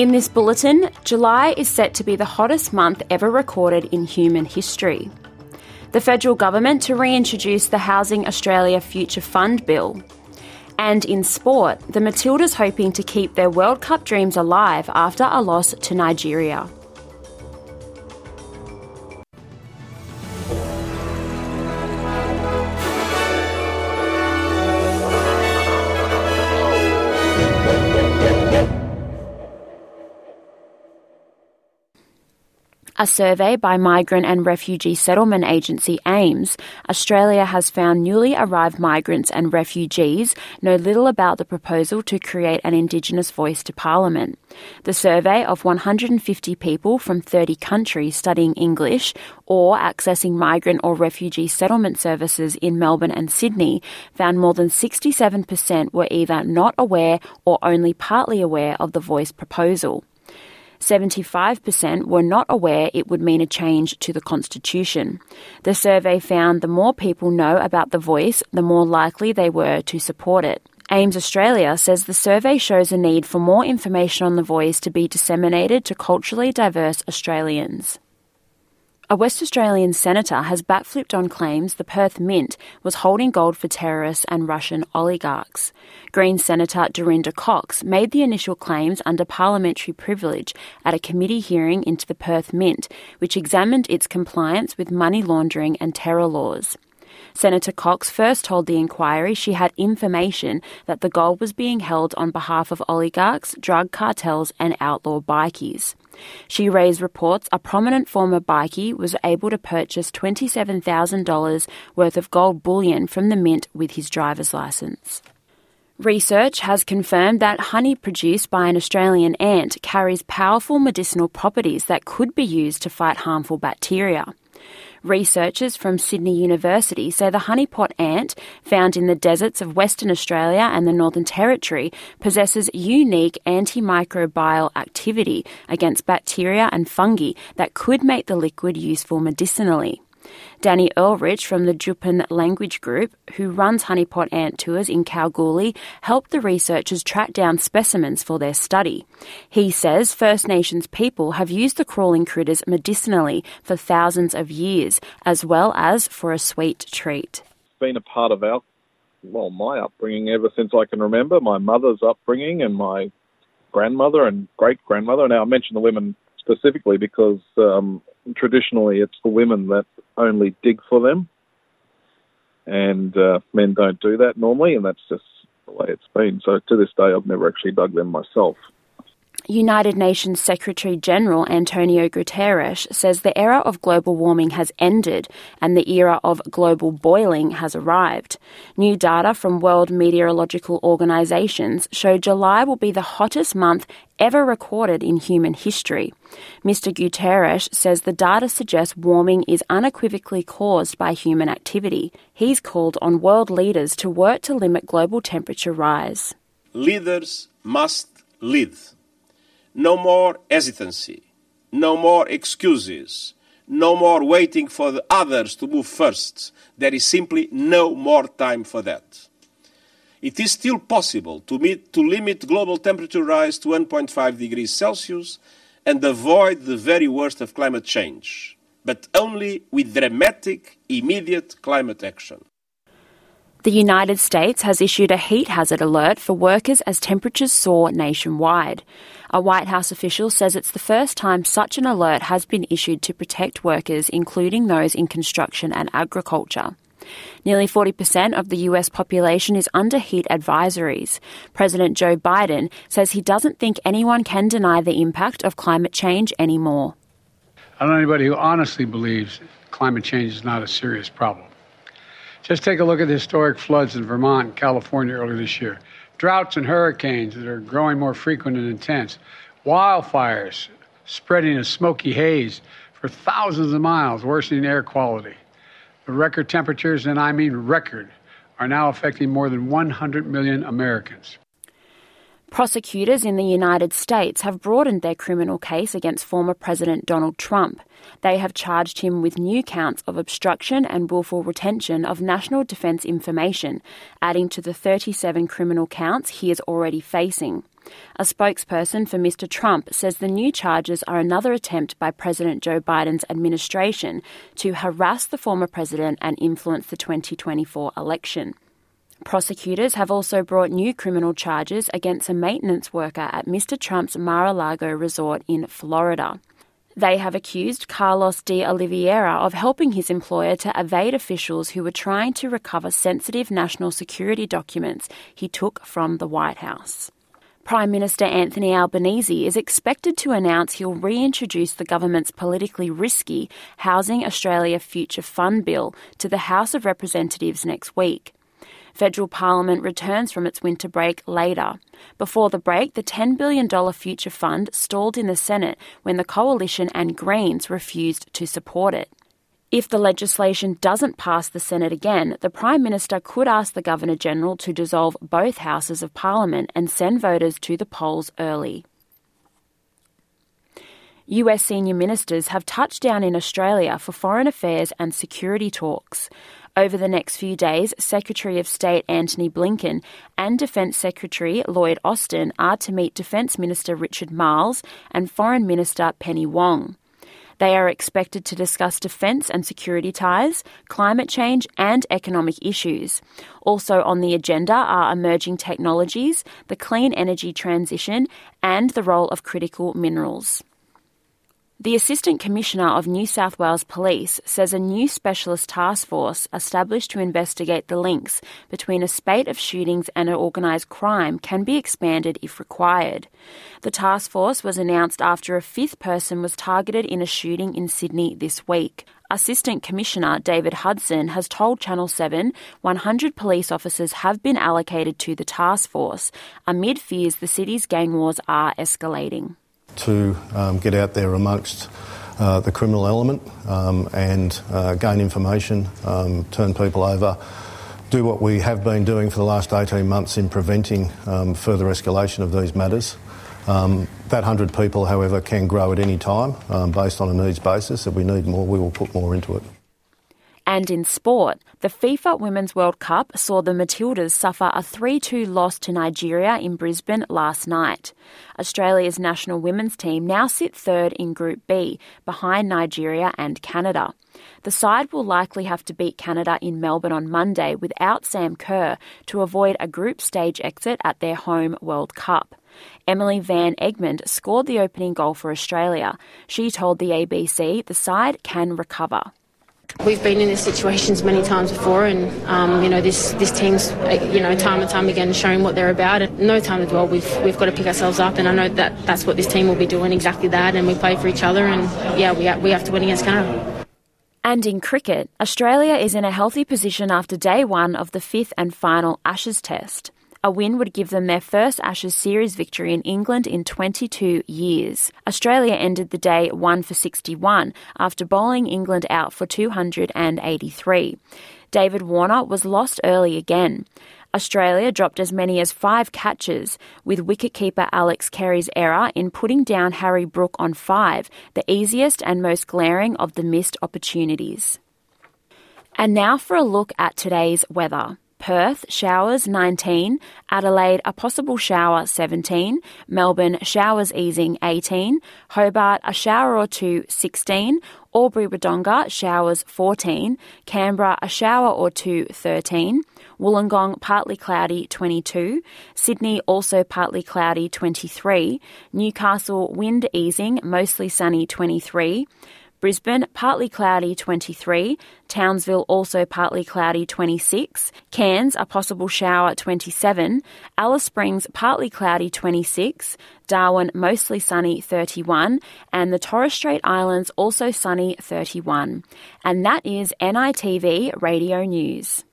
In this bulletin, July is set to be the hottest month ever recorded in human history. The federal government to reintroduce the Housing Australia Future Fund bill. And in sport, the Matildas hoping to keep their World Cup dreams alive after a loss to Nigeria. A survey by Migrant and Refugee Settlement Agency AMES, Australia has found newly arrived migrants and refugees know little about the proposal to create an Indigenous voice to Parliament. The survey of 150 people from 30 countries studying English or accessing migrant or refugee settlement services in Melbourne and Sydney found more than 67% were either not aware or only partly aware of the voice proposal. 75% were not aware it would mean a change to the Constitution. The survey found the more people know about the voice, the more likely they were to support it. AMES Australia says the survey shows a need for more information on the voice to be disseminated to culturally diverse Australians. A West Australian senator has backflipped on claims the Perth Mint was holding gold for terrorists and Russian oligarchs. Green Senator Dorinda Cox made the initial claims under parliamentary privilege at a committee hearing into the Perth Mint, which examined its compliance with money laundering and terror laws. Senator Cox first told the inquiry she had information that the gold was being held on behalf of oligarchs, drug cartels, and outlaw bikies. She raised reports a prominent former bikie was able to purchase $27,000 worth of gold bullion from the mint with his driver's license. Research has confirmed that honey produced by an Australian ant carries powerful medicinal properties that could be used to fight harmful bacteria. Researchers from Sydney University say the honeypot ant, found in the deserts of Western Australia and the Northern Territory, possesses unique antimicrobial activity against bacteria and fungi that could make the liquid useful medicinally. Danny Ulrich from the Djupan Language Group, who runs honeypot ant tours in Kalgoorlie, helped the researchers track down specimens for their study. He says First Nations people have used the crawling critters medicinally for thousands of years, as well as for a sweet treat. Been a part of our, well, my upbringing ever since I can remember, my mother's upbringing and my grandmother and great grandmother. Now, I mention the women specifically because um, traditionally it's the women that only dig for them, and uh, men don't do that normally, and that's just the way it's been. So to this day, I've never actually dug them myself. United Nations Secretary General Antonio Guterres says the era of global warming has ended and the era of global boiling has arrived. New data from World Meteorological Organizations show July will be the hottest month ever recorded in human history. Mr. Guterres says the data suggests warming is unequivocally caused by human activity. He's called on world leaders to work to limit global temperature rise. Leaders must lead no more hesitancy. No more excuses. No more waiting for the others to move first. There is simply no more time for that. It is still possible to, meet, to limit global temperature rise to 1.5 degrees Celsius and avoid the very worst of climate change, but only with dramatic, immediate climate action. The United States has issued a heat hazard alert for workers as temperatures soar nationwide. A White House official says it's the first time such an alert has been issued to protect workers, including those in construction and agriculture. Nearly 40% of the US population is under heat advisories. President Joe Biden says he doesn't think anyone can deny the impact of climate change anymore. I don't know anybody who honestly believes climate change is not a serious problem. Just take a look at the historic floods in Vermont and California earlier this year. Droughts and hurricanes that are growing more frequent and intense. Wildfires spreading a smoky haze for thousands of miles, worsening air quality. The record temperatures, and I mean record, are now affecting more than 100 million Americans. Prosecutors in the United States have broadened their criminal case against former President Donald Trump. They have charged him with new counts of obstruction and willful retention of national defense information, adding to the 37 criminal counts he is already facing. A spokesperson for Mr. Trump says the new charges are another attempt by President Joe Biden's administration to harass the former president and influence the 2024 election. Prosecutors have also brought new criminal charges against a maintenance worker at Mr. Trump's Mar a Lago resort in Florida. They have accused Carlos de Oliveira of helping his employer to evade officials who were trying to recover sensitive national security documents he took from the White House. Prime Minister Anthony Albanese is expected to announce he'll reintroduce the government's politically risky Housing Australia Future Fund bill to the House of Representatives next week. Federal Parliament returns from its winter break later. Before the break, the $10 billion future fund stalled in the Senate when the Coalition and Greens refused to support it. If the legislation doesn't pass the Senate again, the Prime Minister could ask the Governor General to dissolve both houses of Parliament and send voters to the polls early. US senior ministers have touched down in Australia for foreign affairs and security talks. Over the next few days, Secretary of State Antony Blinken and Defence Secretary Lloyd Austin are to meet Defence Minister Richard Marles and Foreign Minister Penny Wong. They are expected to discuss defence and security ties, climate change, and economic issues. Also on the agenda are emerging technologies, the clean energy transition, and the role of critical minerals. The Assistant Commissioner of New South Wales Police says a new specialist task force established to investigate the links between a spate of shootings and organised crime can be expanded if required. The task force was announced after a fifth person was targeted in a shooting in Sydney this week. Assistant Commissioner David Hudson has told Channel 7 100 police officers have been allocated to the task force amid fears the city's gang wars are escalating to um, get out there amongst uh, the criminal element um, and uh, gain information, um, turn people over, do what we have been doing for the last 18 months in preventing um, further escalation of these matters. Um, that 100 people, however, can grow at any time um, based on a needs basis. If we need more, we will put more into it. And in sport, the FIFA Women's World Cup saw the Matildas suffer a 3 2 loss to Nigeria in Brisbane last night. Australia's national women's team now sit third in Group B, behind Nigeria and Canada. The side will likely have to beat Canada in Melbourne on Monday without Sam Kerr to avoid a group stage exit at their home World Cup. Emily Van Egmond scored the opening goal for Australia. She told the ABC the side can recover. We've been in these situations many times before, and um, you know this this team's you know time and time again showing what they're about. And no time to dwell. We've we've got to pick ourselves up, and I know that that's what this team will be doing exactly that. And we play for each other, and yeah, we we have to win against Canada. And in cricket, Australia is in a healthy position after day one of the fifth and final Ashes Test. A win would give them their first Ashes series victory in England in 22 years. Australia ended the day 1 for 61 after bowling England out for 283. David Warner was lost early again. Australia dropped as many as five catches, with wicketkeeper Alex Carey's error in putting down Harry Brook on five, the easiest and most glaring of the missed opportunities. And now for a look at today's weather. Perth, showers 19. Adelaide, a possible shower 17. Melbourne, showers easing 18. Hobart, a shower or two 16. Albury Wodonga, showers 14. Canberra, a shower or two 13. Wollongong, partly cloudy 22. Sydney, also partly cloudy 23. Newcastle, wind easing, mostly sunny 23. Brisbane, partly cloudy 23. Townsville, also partly cloudy 26. Cairns, a possible shower 27. Alice Springs, partly cloudy 26. Darwin, mostly sunny 31. And the Torres Strait Islands, also sunny 31. And that is NITV Radio News.